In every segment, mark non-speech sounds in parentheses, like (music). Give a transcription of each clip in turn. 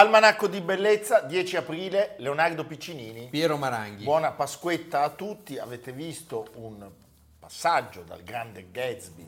Almanacco di bellezza, 10 aprile, Leonardo Piccinini. Piero Maranghi. Buona Pasquetta a tutti. Avete visto un passaggio dal grande Gatsby,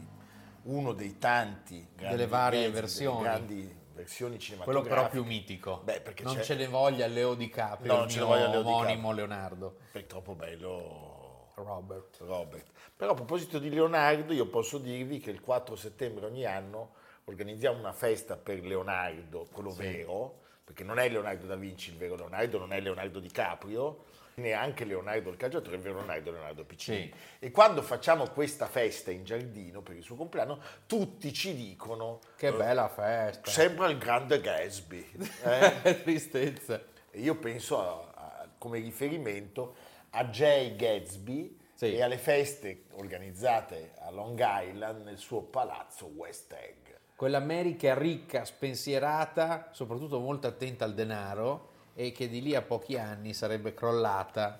uno dei tanti delle varie Gatsby, versioni. delle grandi versioni cinematografiche. Quello però più mitico. Beh, perché non c'è... ce ne voglia Leo DiCaprio, No, non ce ne voglia Leo omonimo DiCaprio. Leonardo. È troppo bello Robert. Robert. Però a proposito di Leonardo, io posso dirvi che il 4 settembre ogni anno organizziamo una festa per Leonardo, quello vero, perché non è Leonardo da Vinci il vero Leonardo, non è Leonardo DiCaprio, neanche Leonardo il calciatore, il vero Leonardo Leonardo Piccini. Sì. E quando facciamo questa festa in giardino per il suo compleanno, tutti ci dicono Che eh, bella festa. Sembra il grande Gatsby. (laughs) eh? Tristezza. E io penso a- a- come riferimento a Jay Gatsby Sì. e alle feste organizzate a Long Island nel suo palazzo West Egg. Quell'America ricca, spensierata, soprattutto molto attenta al denaro e che di lì a pochi anni sarebbe crollata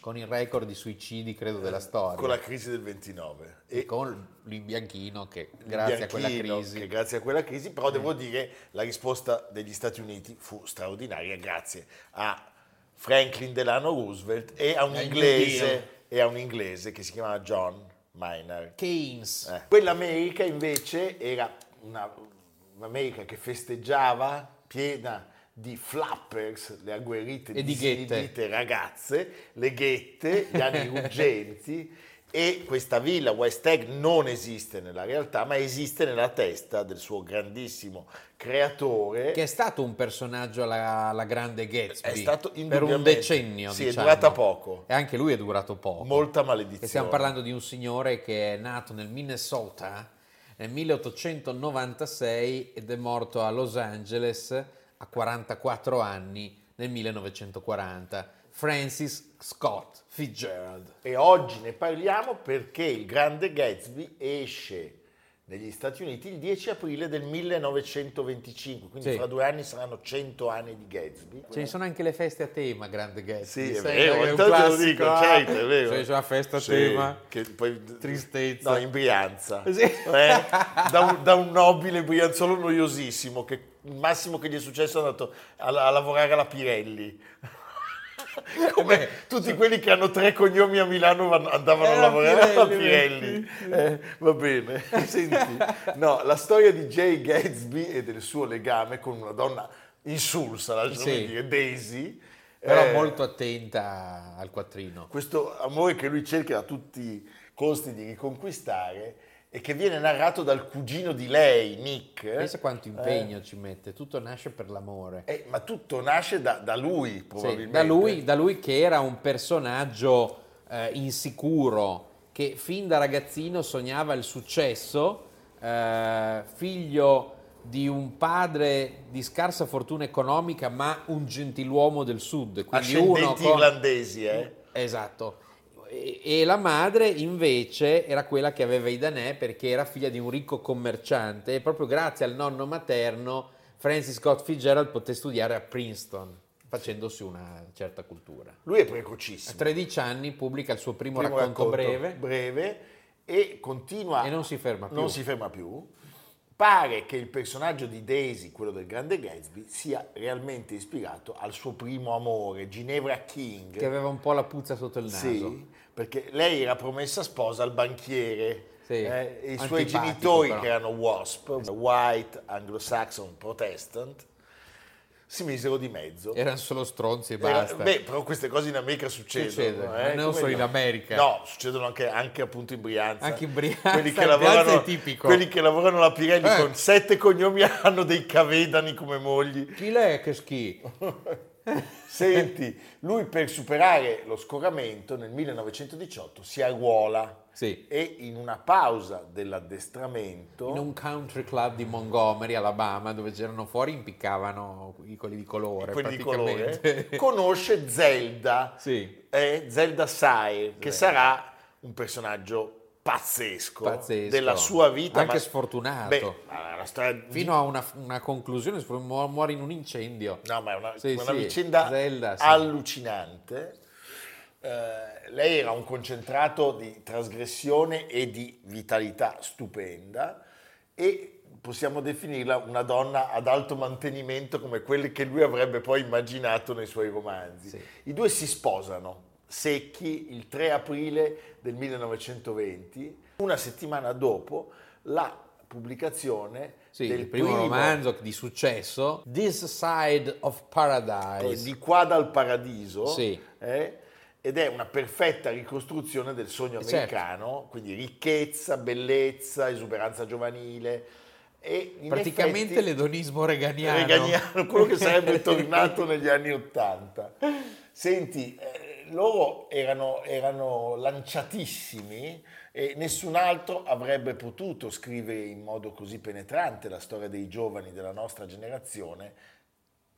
con il record di suicidi, credo, della storia. Con la crisi del 29. E con l'imbianchino che, grazie a quella Bianchino, crisi, grazie a quella crisi, però devo dire la risposta degli Stati Uniti fu straordinaria grazie a Franklin Delano Roosevelt e a un, New inglese, e a un inglese che si chiamava John Maynard. Keynes, Eh. Quell'America invece era un'America che festeggiava piena di flappers, le agguerrite, E di ghette. ragazze, le ghette, gli anni (laughs) ruggenti e questa villa West Egg non esiste nella realtà ma esiste nella testa del suo grandissimo creatore che è stato un personaggio alla, alla grande Gatsby È stato per un decennio. sì, è diciamo. durata poco. E anche lui è durato poco. molta maledizione. E stiamo parlando di un signore che è nato nel Minnesota nel 1896 ed è morto a Los Angeles a 44 anni nel 1940. Francis Scott Fitzgerald. E oggi ne parliamo perché il grande Gatsby esce negli Stati Uniti il 10 aprile del 1925, quindi Sì. fra due anni saranno 100 anni di Gatsby. Ce ne sono anche le feste a tema, grande Sì, Gatsby. è Sai, vero, è un intanto lo dico, ah, certo, è vero. C'è una festa a Sì, tema. che poi- Tristezza. No, in Brianza. Sì. Eh? Da, un, da un nobile brianzolo noiosissimo, che il massimo che gli è successo è andato a, a lavorare alla Pirelli. (laughs) Come Beh, tutti quelli che hanno tre cognomi a Milano andavano a Era lavorare Pirelli, Pirelli. Eh, va bene, (laughs) senti, no, la storia di Jay Gatsby e del suo legame con una donna insulsa, lasciami Sì. dire, Daisy. Però eh, molto attenta al quattrino. questo amore che lui cerca a tutti i costi di riconquistare e che viene narrato dal cugino di lei, Nick. Pensa quanto impegno ci mette, tutto nasce per l'amore. Eh, ma tutto nasce da, da lui, Sì, probabilmente. da, lui, da lui che era un personaggio eh, insicuro, che fin da ragazzino sognava il successo, eh, figlio di un padre di scarsa fortuna economica, ma un gentiluomo del sud. Quindi uno Ascendenti con- irlandesi, eh? Esatto. E, la madre invece era quella che aveva i danè perché era figlia di un ricco commerciante e proprio grazie al nonno materno Francis Scott Fitzgerald poté studiare a Princeton facendosi una certa cultura. Lui è A precocissimo. 13 anni pubblica il suo primo, Primo racconto, breve breve e continua e non si ferma più. non si ferma più. Pare che il personaggio di Daisy, quello del grande Gatsby, sia realmente ispirato al suo primo amore, Ginevra King. che aveva un po' la puzza sotto il naso. Sì, perché lei era promessa sposa al banchiere. Sì, eh, e i suoi genitori, però. che erano WASP, White Anglo-Saxon Protestant, si misero di mezzo. Erano solo stronzi e Era- basta. beh, però queste cose in America succedono. Succede, eh, non come solo no? in America. No, succedono anche, anche appunto in Brianza. Anche in Brianza, Quelli che lavorano, quelli che lavorano alla Pirelli Eh. con sette cognomi (laughs) hanno dei cavedani come mogli. Chi l'è che schifo? (laughs) (laughs) Senti, lui per superare lo scoramento nel 1918 si arruola Sì. e in una pausa dell'addestramento In un country club di Montgomery, Alabama, dove c'erano fuori impiccavano quelli di colore. quelli di colore, (laughs) conosce Zelda, Sì. eh, Zelda Sai, che sarà un personaggio pazzesco, Pazzesco. della sua vita. Anche ma- sfortunato. Beh, storia Fino a una, una conclusione, mu- muore in un incendio. No, ma è una, Sì, una sì, vicenda Zelda, sì. allucinante. Eh, lei era un concentrato di trasgressione e di vitalità stupenda e possiamo definirla una donna ad alto mantenimento come quelle che lui avrebbe poi immaginato nei suoi romanzi. I due si sposano secchi il 3 aprile del 1920, una settimana dopo la pubblicazione Sì, del primo, romanzo di successo, This Side of Paradise. di qua dal paradiso Sì. eh, ed è una perfetta ricostruzione del sogno Certo. americano, quindi ricchezza, bellezza, esuberanza giovanile e Praticamente effetti- l'edonismo reganiano. Reganiano, quello che sarebbe (laughs) tornato negli anni Ottanta. Senti, eh, loro erano, erano lanciatissimi e nessun altro avrebbe potuto scrivere in modo così penetrante la storia dei giovani della nostra generazione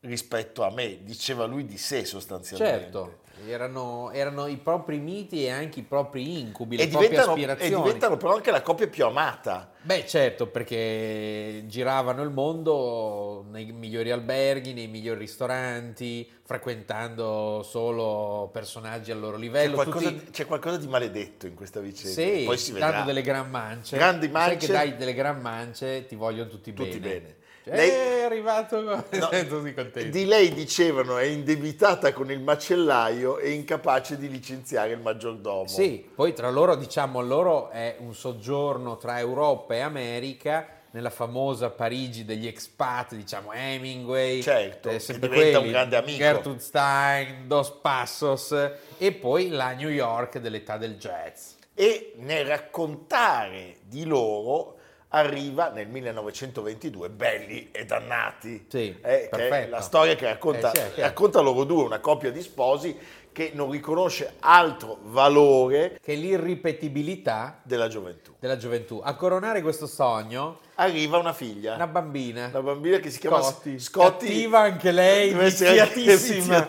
rispetto a me, diceva lui di sé sostanzialmente. Certo, erano, erano i propri miti e anche i propri incubi, le E proprie diventano, e aspirazioni. diventano però anche la coppia più amata. Beh, certo, perché giravano il mondo nei migliori alberghi, nei migliori ristoranti, frequentando solo personaggi al loro C'è livello. qualcosa, tutti- c'è qualcosa di maledetto in questa vicenda. Sì, Poi si vedrà. dando delle gran mance. Grandi Sai mance. che dai delle gran mance ti vogliono tutti, Tutti bene. bene. Cioè, Lei- è arrivato, No, (laughs) così contento. Di lei dicevano è indebitata con il macellaio e incapace di licenziare il maggiordomo. Sì, poi tra loro, diciamo, loro è un soggiorno tra Europa e America, nella famosa Parigi degli expat, diciamo Hemingway, Certo, eh, sempre diventa quelli, un grande amico. Gertrude Stein, Dos Passos e poi la New York dell'età del jazz. E nel raccontare di loro arriva nel 1922 Belli e Dannati. Sì, Eh, che è la storia che racconta, Eh, sì, racconta loro due, una coppia di sposi che non riconosce altro valore Che l'irripetibilità della gioventù. della gioventù. A coronare questo sogno, Arriva una figlia, una bambina. una bambina che si chiama Scotti. Scotti. Cattiva anche lei, viziatissima.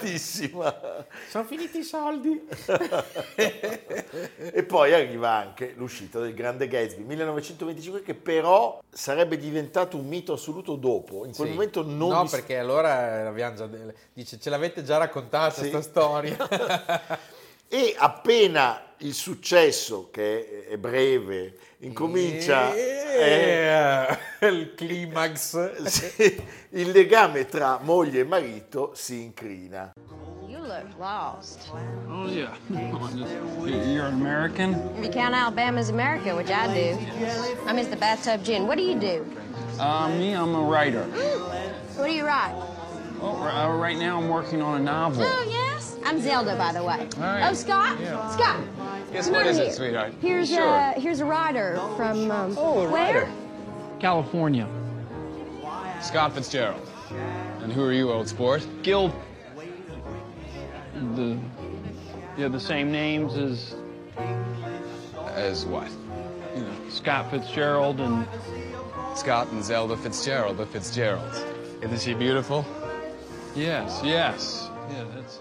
Sono finiti i soldi. (laughs) e poi arriva anche l'uscita del grande Gatsby 1925 che però sarebbe diventato un mito assoluto dopo. In quel Sì. momento non No, vi- perché allora l'abbiamo già dice ce l'avete già raccontata Sì. questa storia. (laughs) E appena il successo, che è breve, incomincia eh, Eh, il climax. (laughs) sì, il legame tra moglie e marito si incrina. You look lost. Oh yeah. You're an American? You count Alabama as America, which I do. I'm Mr. Bathtub Gin. What do you do? Uh, me, I'm a writer. (gasps) What do you write? Oh, uh, right now I'm working on a novel. Oh, yes. I'm Zelda, by the way. right. Oh, Scott? Yeah. Scott. Yes, come what it, here. sweetheart? Here's Sure. a here's a writer from um, Oh, a where? writer. California. Scott Fitzgerald. And who are you, old sport? Gil. The. Yeah, the same names as. As what? You know, Scott Fitzgerald and. Scott and Zelda Fitzgerald, the Fitzgeralds. Isn't she beautiful? Yes, yes. Yeah, that's.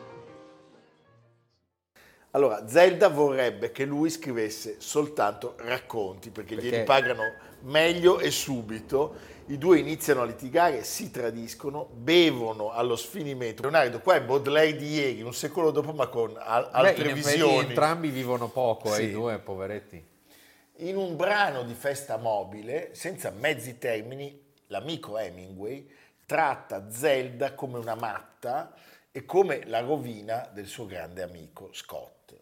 Allora, Zelda vorrebbe che lui scrivesse soltanto racconti perché, Perché- glieli pagano meglio e subito. I due iniziano a litigare, si tradiscono, bevono allo sfinimento. Leonardo, qua è Baudelaire di ieri, un secolo dopo, ma con al- Beh, altre effetti visioni. entrambi vivono poco, eh, Sì. i due poveretti. In un brano di festa mobile, senza mezzi termini, l'amico Hemingway tratta Zelda come una matta e come la rovina del suo grande amico Scott.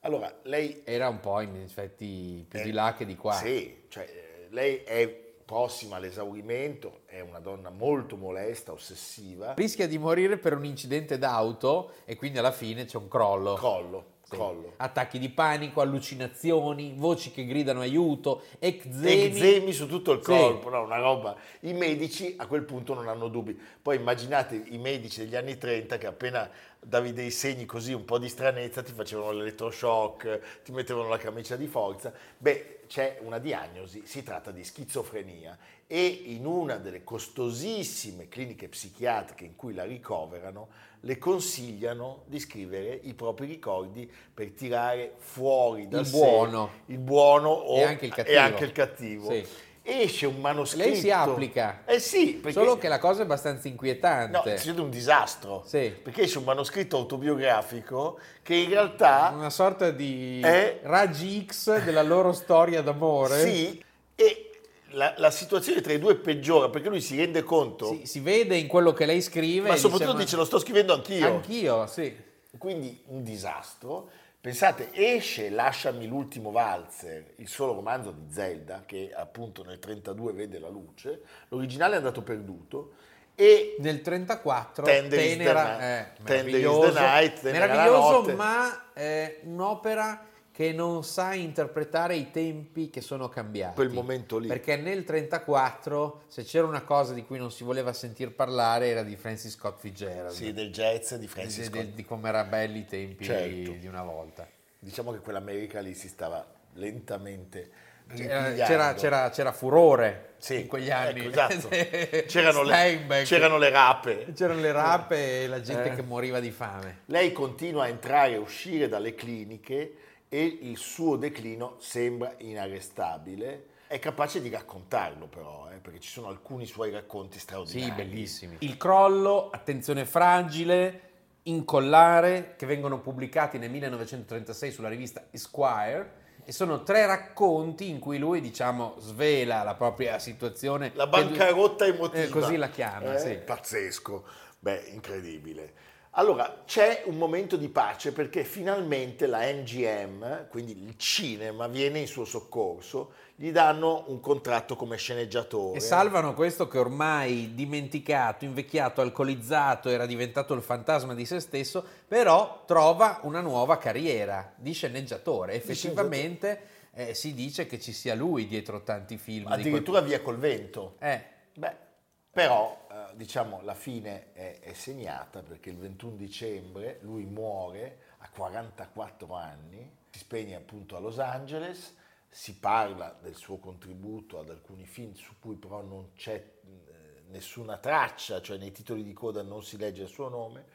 Allora, lei Era un po' in effetti più Eh, di là che di qua. Sì, cioè, eh, lei è prossima all'esaurimento, è una donna molto molesta, ossessiva. Rischia di morire per un incidente d'auto e quindi alla fine c'è un crollo. Crollo, Sì. crollo. Attacchi di panico, allucinazioni, voci che gridano aiuto, eczemi. Eczemi su tutto il Sì. corpo, no, una roba. I medici a quel punto non hanno dubbi. Poi immaginate i medici degli anni 30 che appena davi dei segni così, un po' di stranezza, ti facevano l'elettroshock, ti mettevano la camicia di forza. Beh, c'è una diagnosi, si tratta di schizofrenia e in una delle costosissime cliniche psichiatriche in cui la ricoverano, le consigliano di scrivere i propri ricordi per tirare fuori dal Il sé buono. il buono o- E anche il cattivo. anche il cattivo. Sì. Esce un manoscritto. Lei si applica. Eh sì, perché... Solo che la cosa è abbastanza No, inquietante. succede un disastro. Sì. Perché esce un manoscritto autobiografico che in realtà... Una sorta di È- raggi X della loro storia d'amore. Sì, e la, la situazione tra i due peggiora perché lui si rende conto, Si, si vede in quello che lei scrive. ma soprattutto ma- dice lo sto scrivendo anch'io. Anch'io, sì. Quindi un disastro. Pensate, esce Lasciami l'ultimo valzer, il solo romanzo di Zelda, che appunto nel 32 vede la luce, l'originale è andato perduto, e Nel 34 Tender is the Tenera, night. eh, Tender is the meraviglioso, night, Tenera meraviglioso ma è un'opera che non sa interpretare i tempi che sono cambiati. Quel momento lì. Perché nel 34, se c'era una cosa di cui non si voleva sentir parlare, era di Francis Scott Fitzgerald. sì, del jazz di di, Francis di- Scott. di come era belli i tempi Certo. di una volta. Diciamo che quell'America lì si stava lentamente C'era, c'era- c'era- c'era furore Sì, in quegli anni. ecco, esatto. (laughs) C'erano, c'erano, le, c'erano le rape. c'erano le rape e la gente Eh. che moriva di fame. Lei continua a entrare e uscire dalle cliniche e il suo declino sembra inarrestabile. È capace di raccontarlo però, eh, perché ci sono alcuni suoi racconti straordinari. Sì, bellissimi. Il crollo, attenzione fragile, incollare, che vengono pubblicati nel 1936 sulla rivista Esquire. E sono tre racconti in cui lui, diciamo, svela la propria situazione. La bancarotta emotiva. Eh, così la chiama, Eh, sì. Pazzesco, beh, incredibile. Allora, c'è un momento di pace perché finalmente la MGM, quindi il cinema, viene in suo soccorso, gli danno un contratto come sceneggiatore. E salvano questo che ormai dimenticato, invecchiato, alcolizzato, era diventato il fantasma di se stesso, però trova una nuova carriera di sceneggiatore. Effettivamente eh, si dice che ci sia lui dietro tanti film. di quel- Addirittura via col vento. Eh, Beh, però, diciamo, la fine è, è segnata perché il 21 dicembre lui muore a 44 anni, si spegne appunto a Los Angeles, si parla del suo contributo ad alcuni film su cui però non c'è eh, nessuna traccia, cioè nei titoli di coda non si legge il suo nome.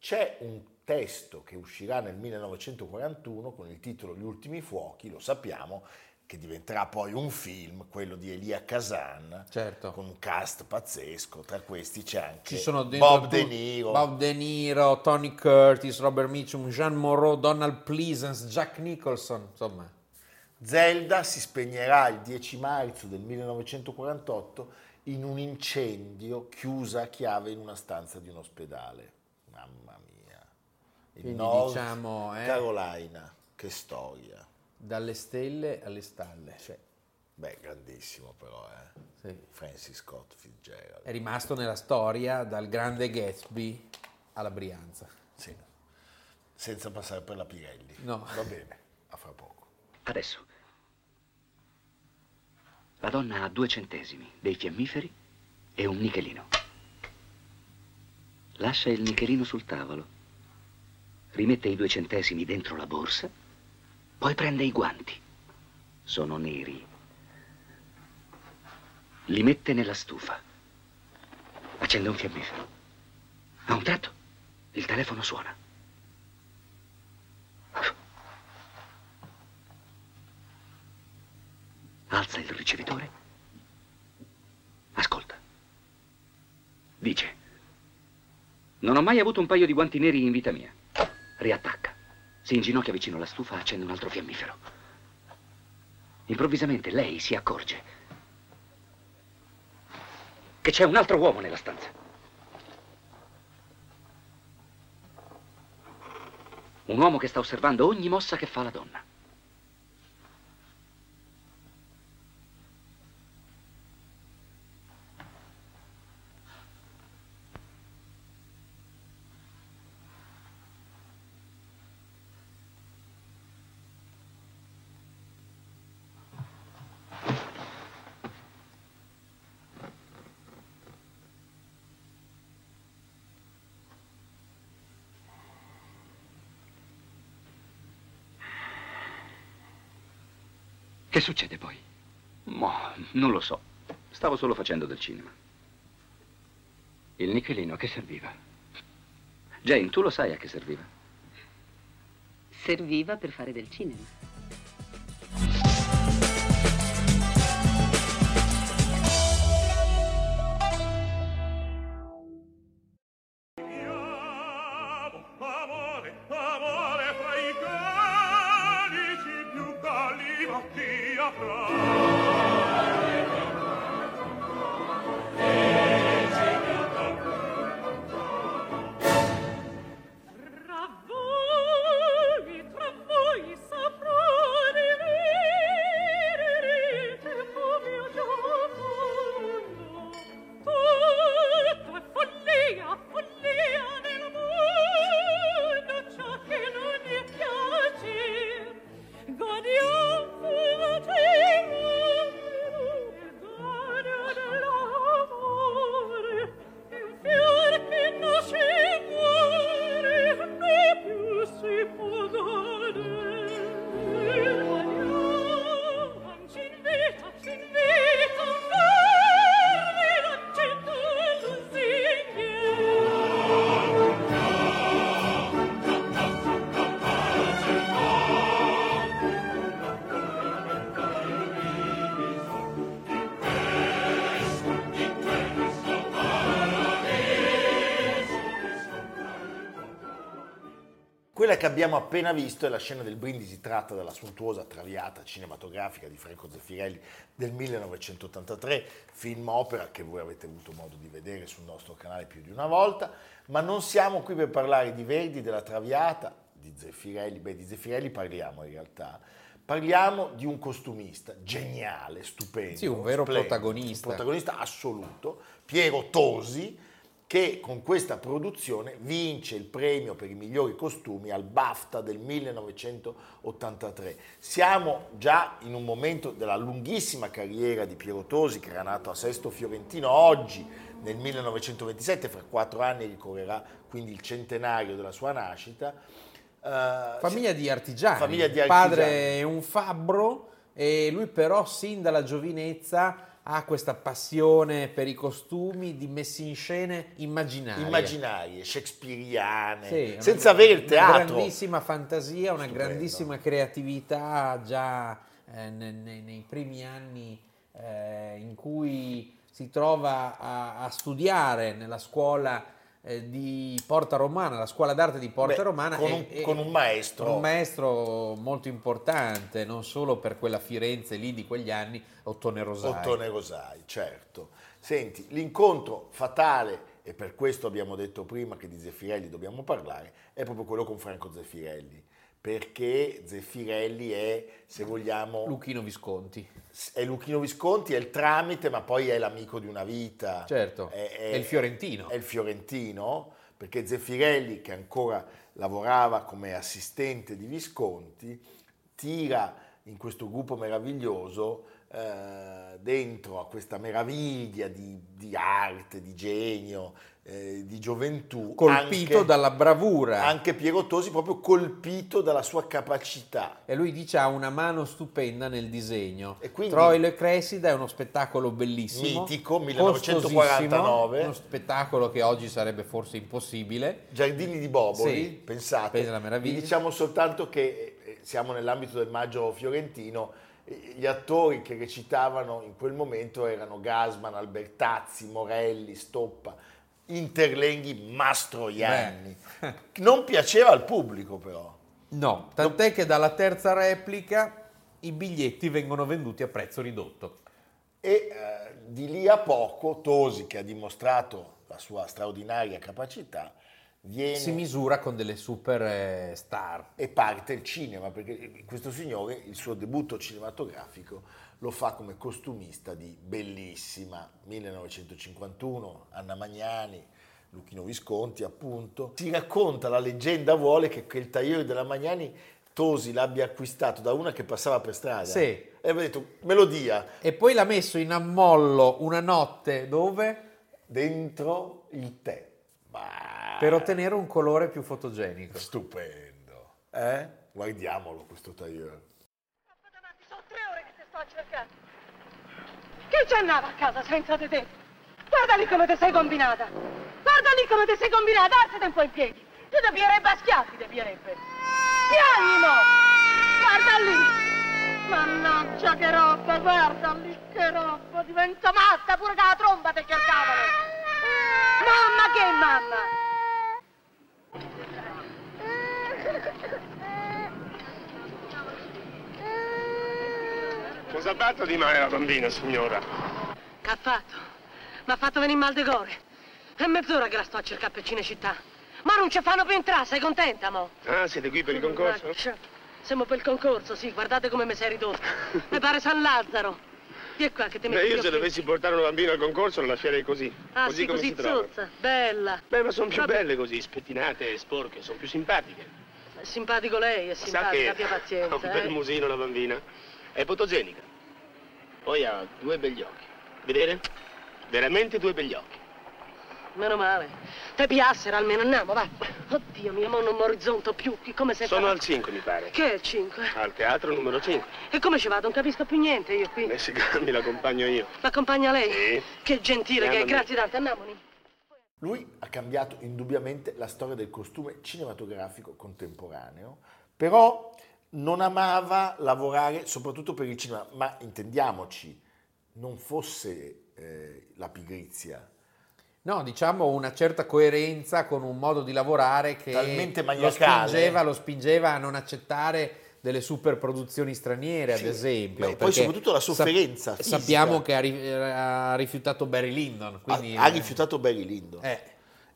C'è un testo che uscirà nel 1941 con il titolo Gli ultimi fuochi, lo sappiamo, che diventerà poi un film, quello di Elia Kazan, Certo. con un cast pazzesco, tra questi c'è anche Bob De Niro, Bob De Niro, Tony Curtis, Robert Mitchum, Jean Moreau, Donald Pleasance, Jack Nicholson, insomma. Zelda si spegnerà il 10 marzo del 1948 in un incendio chiusa a chiave in una stanza di un ospedale. Mamma mia. Il Quindi North diciamo, eh. Carolina, che storia. Dalle stelle alle stalle. Beh, grandissimo però, eh. Sì. Francis Scott Fitzgerald. È rimasto nella storia dal grande Gatsby alla Brianza. Sì. Senza passare per la Pirelli. No. Va bene, a fra poco. Adesso. La donna ha due centesimi, dei fiammiferi e un nichelino. Lascia il nichelino sul tavolo, rimette i due centesimi dentro la borsa, poi prende i guanti. Sono neri. Li mette nella stufa. Accende un fiammifero. A un tratto il telefono suona. Alza il ricevitore. Ascolta. Dice, non ho mai avuto un paio di guanti neri in vita mia. Riattacca. Si inginocchia vicino alla stufa, accende un altro fiammifero. Improvvisamente lei si accorge che c'è un altro uomo nella stanza. Un uomo che sta osservando ogni mossa che fa la donna. Che succede poi? Ma non lo so. Stavo solo facendo del cinema. Il nichelino a che serviva? Jane, tu lo sai a che serviva? Serviva per fare del cinema. Quella che abbiamo appena visto è la scena del brindisi tratta dalla sontuosa Traviata cinematografica di Franco Zeffirelli del 1983, film opera che voi avete avuto modo di vedere sul nostro canale più di una volta, ma non siamo qui per parlare di Verdi, della Traviata, di Zeffirelli, beh di Zeffirelli parliamo in realtà, parliamo di un costumista geniale, stupendo. Sì, un vero splendido, protagonista. Un protagonista assoluto, Piero Tosi, che con questa produzione vince il premio per i migliori costumi al BAFTA del 1983. Siamo già in un momento della lunghissima carriera di Piero Tosi, che era nato a Sesto Fiorentino, oggi nel 1927, fra quattro anni ricorrerà quindi il centenario della sua nascita. Eh, Famiglia di artigiani. Famiglia di Il padre artigiani. è un fabbro e lui però sin dalla giovinezza ha questa passione per i costumi di messi in scene immaginarie. immaginarie, shakespeariane, Sì, una- senza avere il teatro. Una grandissima fantasia, una Stupendo. grandissima creatività già eh, ne- ne- nei primi anni eh, in cui si trova a, a studiare nella scuola di Porta Romana, la scuola d'arte di Porta Beh, Romana. con un- e- con un maestro. con un maestro molto importante, non solo per quella Firenze lì di quegli anni, Ottone Rosai. Ottone Rosai, certo. Senti, l'incontro fatale, e per questo abbiamo detto prima che di Zeffirelli dobbiamo parlare, è proprio quello con Franco Zeffirelli, perché Zeffirelli è, se vogliamo, Luchino Visconti. è Luchino Visconti, è il tramite, ma poi è l'amico di una vita. Certo, è, è il fiorentino. È il fiorentino, perché Zeffirelli, che ancora lavorava come assistente di Visconti, tira in questo gruppo meraviglioso eh, dentro a questa meraviglia di, di arte, di genio, eh, di gioventù. Colpito anche- dalla bravura. Anche Piero Tosi, proprio colpito dalla sua capacità. E lui dice ha una mano stupenda nel disegno. E quindi- Troilo e Cressida è uno spettacolo bellissimo. Mitico, costosissimo, 1949. Uno spettacolo che oggi sarebbe forse impossibile. Giardini di Boboli, Sì, pensate. diciamo soltanto che siamo nell'ambito del maggio fiorentino Gli attori che recitavano in quel momento erano Gasman, Albertazzi, Morelli, Stoppa, Interlenghi, Mastroianni. Non piaceva al pubblico però. No, tant'è che dalla terza replica i biglietti vengono venduti a prezzo ridotto. E eh, di lì a poco Tosi, che ha dimostrato la sua straordinaria capacità, viene Si misura con delle super eh, star. e parte il cinema, perché questo signore il suo debutto cinematografico lo fa come costumista di Bellissima, 1951, Anna Magnani, Luchino Visconti appunto. Si racconta, la leggenda vuole che, che il tagliere della Magnani Tosi l'abbia acquistato da una che passava per strada. Sì. E aveva detto, me lo dia, E poi l'ha messo in ammollo una notte dove? dentro il tè. Ma Per ottenere un colore più fotogenico. stupendo. Eh? Guardiamolo questo tagliere. Sono tre ore che ti sto a cercare. Chi ci andava a casa senza di te? Guarda lì come ti sei combinata. Guarda lì come ti sei combinata. Alzati un po' in piedi. Ti depierebbe a schiaffi, depierebbe. Piani, mo! Guarda lì. Mannaggia che roba, guarda lì che roba. Diventa matta pure che la tromba ti cercavano. Mamma che mamma? Cosa ha fatto di male la bambina, signora? Che ha fatto? Mi ha fatto venire mal de gore. È mezz'ora che la sto a cercare per Cinecittà. Ma non ci fanno più entrare, sei contenta, mo? Ah, siete qui per il concorso? Siamo per il concorso, sì, guardate come mi sei ridotto. (laughs) Mi pare San Lazzaro. Vieni qua che ti metto Beh, io se dovessi portare una bambina al concorso la lascerei così. Ah, così sì, come così si zozza, bella. Beh, ma sono più Vabbè. belle così, spettinate e sporche, sono più simpatiche. Simpatico lei, è Sa simpatica, che abbia ha pazienza. (laughs) un bel eh. musino la bambina. È fotogenica. Poi ha due begli occhi. Vedete? Veramente due begli occhi. Meno male. Te piassero almeno, andiamo, vai. Oddio mio, mo non mi orizzonto più. Che Come sei Sono fatto? al 5, mi pare. Che è il 5? Al teatro numero 5. E come ci vado? Non capisco più niente io qui. E si cambi, l'accompagno io. M'accompagna lei? Sì. Che gentile che è, Andiamo. grazie tante, andiamoli. Lui ha cambiato indubbiamente la storia del costume cinematografico contemporaneo, però non amava lavorare soprattutto per il cinema, ma intendiamoci, non fosse eh, la pigrizia. No, diciamo una certa coerenza con un modo di lavorare che Talmente lo spingeva, lo spingeva a non accettare delle super produzioni straniere, ad Sì, esempio. ma poi soprattutto la sofferenza sap- sappiamo che ha, ri- ha rifiutato Barry Lyndon. Ha, Quindi, ha eh, rifiutato Barry Lyndon eh,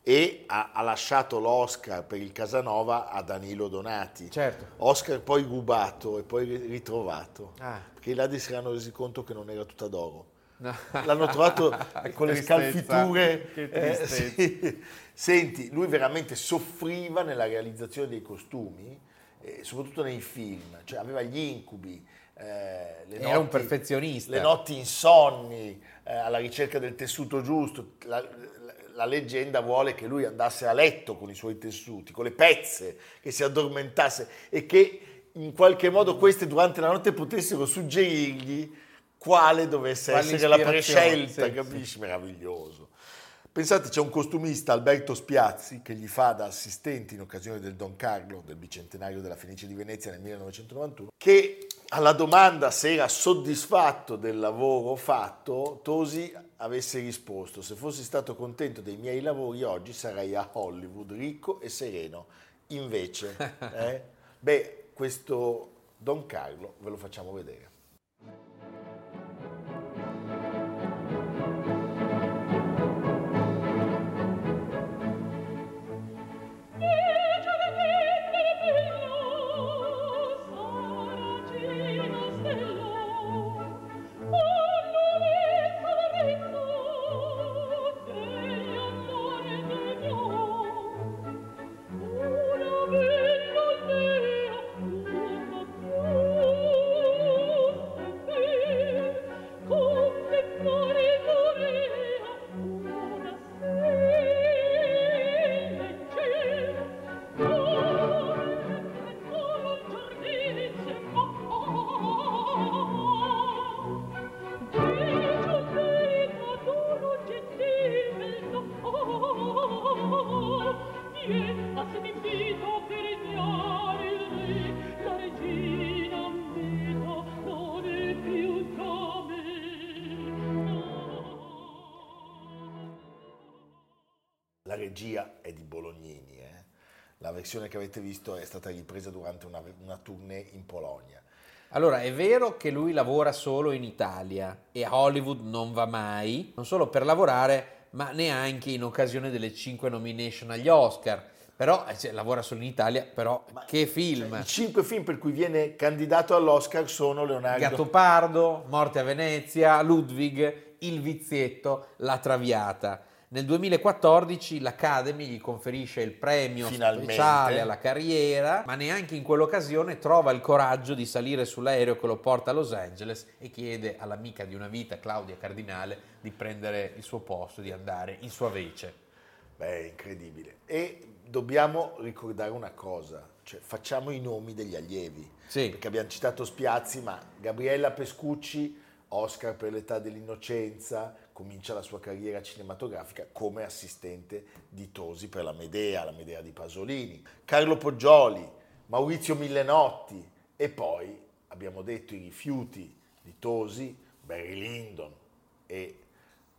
e ha, ha lasciato l'Oscar per il Casanova a Danilo Donati. certo. Oscar poi rubato e poi ri- ritrovato, Ah. perché i ladri si erano resi conto che non era tutta d'oro. No. L'hanno trovato (laughs) con le scalfiture. eh, sì. Senti, lui veramente soffriva nella realizzazione dei costumi, eh, soprattutto nei film, cioè aveva gli incubi. eh, le Era un perfezionista. Le notti insonni, eh, alla ricerca del tessuto giusto. La, la- leggenda vuole che lui andasse a letto con i suoi tessuti, con le pezze, che si addormentasse e che in qualche modo queste durante la notte potessero suggerirgli quale dovesse Quale essere la prescelta, sì, capisci? Meraviglioso. Pensate, c'è un costumista, Alberto Spiazzi, che gli fa da assistente in occasione del Don Carlo, del bicentenario della Fenice di Venezia nel 1991, che alla domanda se era soddisfatto del lavoro fatto, Tosi avesse risposto, se fossi stato contento dei miei lavori oggi sarei a Hollywood, ricco e sereno. Invece, (laughs) eh, beh, questo Don Carlo ve lo facciamo vedere. Versione che avete visto è stata ripresa durante una, una tournée in Polonia. Allora, è vero che lui lavora solo in Italia e a Hollywood non va mai, non solo per lavorare, ma neanche in occasione delle cinque nomination agli Oscar. Però eh, cioè, lavora solo in Italia, però che film! I cinque film per cui viene candidato all'Oscar sono Leonardo Gattopardo, Morte a Venezia, Ludwig, Il vizietto, La Traviata. Nel 2014 l'Academy gli conferisce il premio Finalmente. speciale alla carriera, ma neanche in quell'occasione trova il coraggio di salire sull'aereo che lo porta a Los Angeles e chiede all'amica di una vita, Claudia Cardinale, di prendere il suo posto, di andare in sua vece. Beh, incredibile. E dobbiamo ricordare una cosa, cioè facciamo i nomi degli allievi. Sì. Perché abbiamo citato Spiazzi, ma Gabriella Pescucci, Oscar per l'età dell'innocenza, comincia la sua carriera cinematografica come assistente di Tosi per la Medea, la Medea di Pasolini. Carlo Poggioli, Maurizio Millenotti e poi abbiamo detto i rifiuti di Tosi, Barry Lyndon e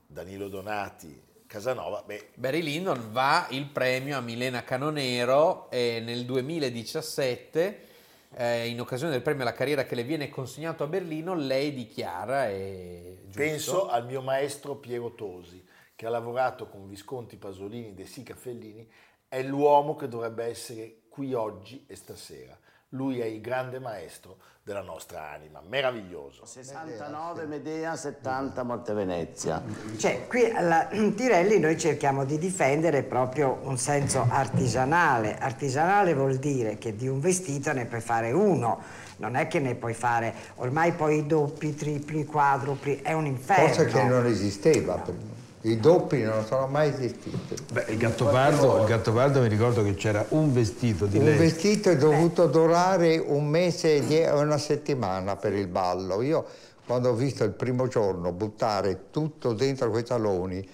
Danilo Donati, Casanova. Beh, Barry Lyndon va il premio a Milena Canonero e nel 2017, eh, in occasione del premio alla carriera che le viene consegnato a Berlino, lei dichiara, e Penso al mio maestro Piero Tosi, che ha lavorato con Visconti, Pasolini, De Sica, Fellini, è l'uomo che dovrebbe essere qui oggi e stasera. Lui è il grande maestro della nostra anima, meraviglioso. 69 Medea, 70 Morte Venezia. Cioè, qui alla Tirelli noi cerchiamo di difendere proprio un senso artigianale. Artigianale vuol dire che di un vestito ne puoi fare uno, non è che ne puoi fare, ormai poi doppi, tripli, quadrupli, è un inferno. Cosa che non esisteva prima. I doppi non sono mai esistiti. Beh, il Gattopardo, il Gattopardo mi ricordo che c'era un vestito di Un lei. vestito è dovuto durare un mese e una settimana per il ballo. Io quando ho visto il primo giorno buttare tutto dentro quei taloni,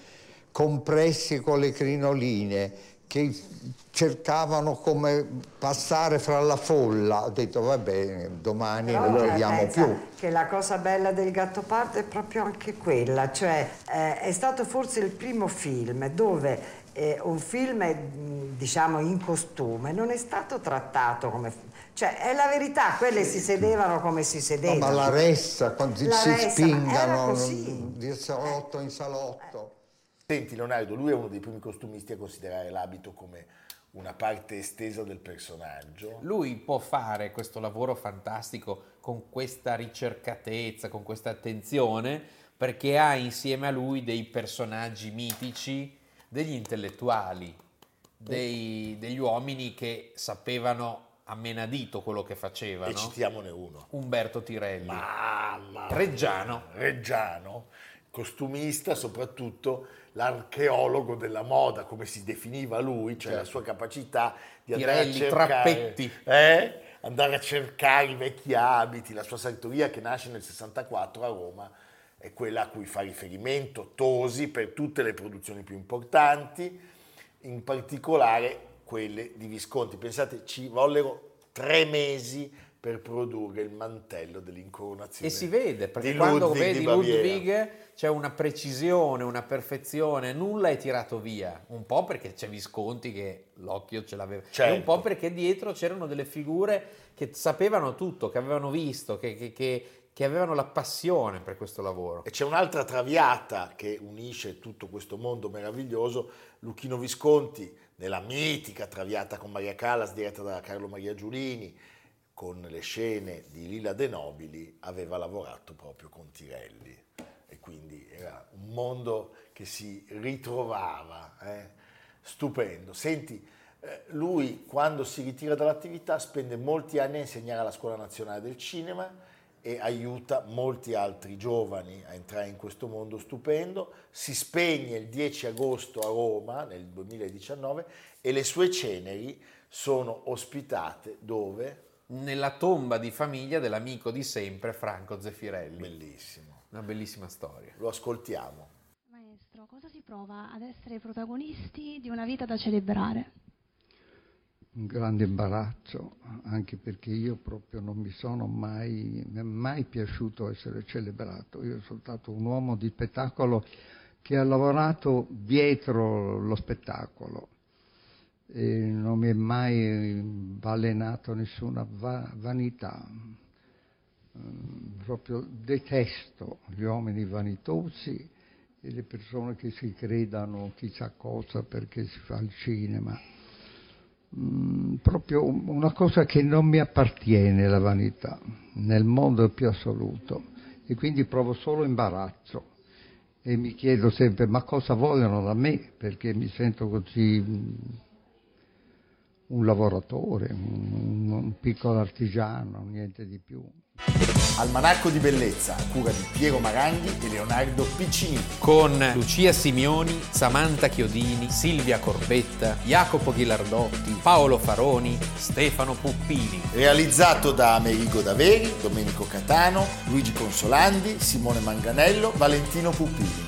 compressi con le crinoline, che cercavano come passare fra la folla, ho detto va bene, domani Però, non eh, lo vediamo pensa più. Che la cosa bella del Gattopardo è proprio anche quella, cioè eh, è stato forse il primo film dove eh, un film diciamo in costume non è stato trattato come cioè è la verità, quelle si sedevano come si No, sedevano. ma la ressa, quando La si ressa, spingano di salotto in salotto. Senti Leonardo, lui è uno dei primi costumisti a considerare l'abito come una parte estesa del personaggio. Lui può fare questo lavoro fantastico con questa ricercatezza, con questa attenzione, perché ha insieme a lui dei personaggi mitici, degli intellettuali, dei- degli uomini che sapevano a menadito quello che facevano. E citiamone uno. Umberto Tirelli. Mamma. Reggiano. Reggiano, costumista, soprattutto l'archeologo della moda, come si definiva lui, cioè la sua capacità di andare Tirelli, a cercare, Trappetti. eh? andare a cercare i vecchi abiti, la sua sartoria che nasce nel 64 a Roma è quella a cui fa riferimento Tosi per tutte le produzioni più importanti, in particolare quelle di Visconti. Pensate, ci vollero tre mesi per produrre il mantello dell'incoronazione. E si vede, perché quando Ludwig vedi. Ludwig c'è una precisione, una perfezione, nulla è tirato via. Un po' perché c'è Visconti che l'occhio ce l'aveva, e un Certo. po' perché dietro c'erano delle figure che sapevano tutto, che avevano visto, che, che- che- che avevano la passione per questo lavoro. E c'è un'altra traviata che unisce tutto questo mondo meraviglioso, Luchino Visconti, nella mitica traviata con Maria Callas, diretta da Carlo Maria Giulini, con le scene di Lilla De Nobili, aveva lavorato proprio con Tirelli. E quindi era un mondo che si ritrovava, eh? stupendo. Senti, eh, lui quando si ritira dall'attività spende molti anni a insegnare alla Scuola Nazionale del Cinema e aiuta molti altri giovani a entrare in questo mondo stupendo. Si spegne il 10 agosto a Roma nel 2019 e le sue ceneri sono ospitate dove? Nella tomba di famiglia dell'amico di sempre Franco Zeffirelli. Bellissimo. Una bellissima storia. Lo ascoltiamo. Maestro, cosa si prova ad essere protagonisti di una vita da celebrare? un grande imbarazzo, anche perché io proprio non mi sono mai, mi è mai piaciuto essere celebrato. Io sono stato un uomo di spettacolo che ha lavorato dietro lo spettacolo e non mi è mai balenato nessuna va- vanità. Mm, proprio detesto gli uomini vanitosi e le persone che si credano chissà cosa perché si fa il cinema. Mm, proprio una cosa che non mi appartiene la vanità nel mondo più assoluto e quindi provo solo imbarazzo e mi chiedo sempre ma cosa vogliono da me perché mi sento così mm, un lavoratore, un, un piccolo artigiano, niente di più. Almanacco di bellezza, a cura di Piero Maranghi e Leonardo Piccini. Con Lucia Simioni, Samantha Chiodini, Silvia Corbetta, Jacopo Ghilardotti, Paolo Faroni, Stefano Puppini. Realizzato da Amerigo Daveri, Domenico Catano, Luigi Consolandi, Simone Manganello, Valentino Puppini.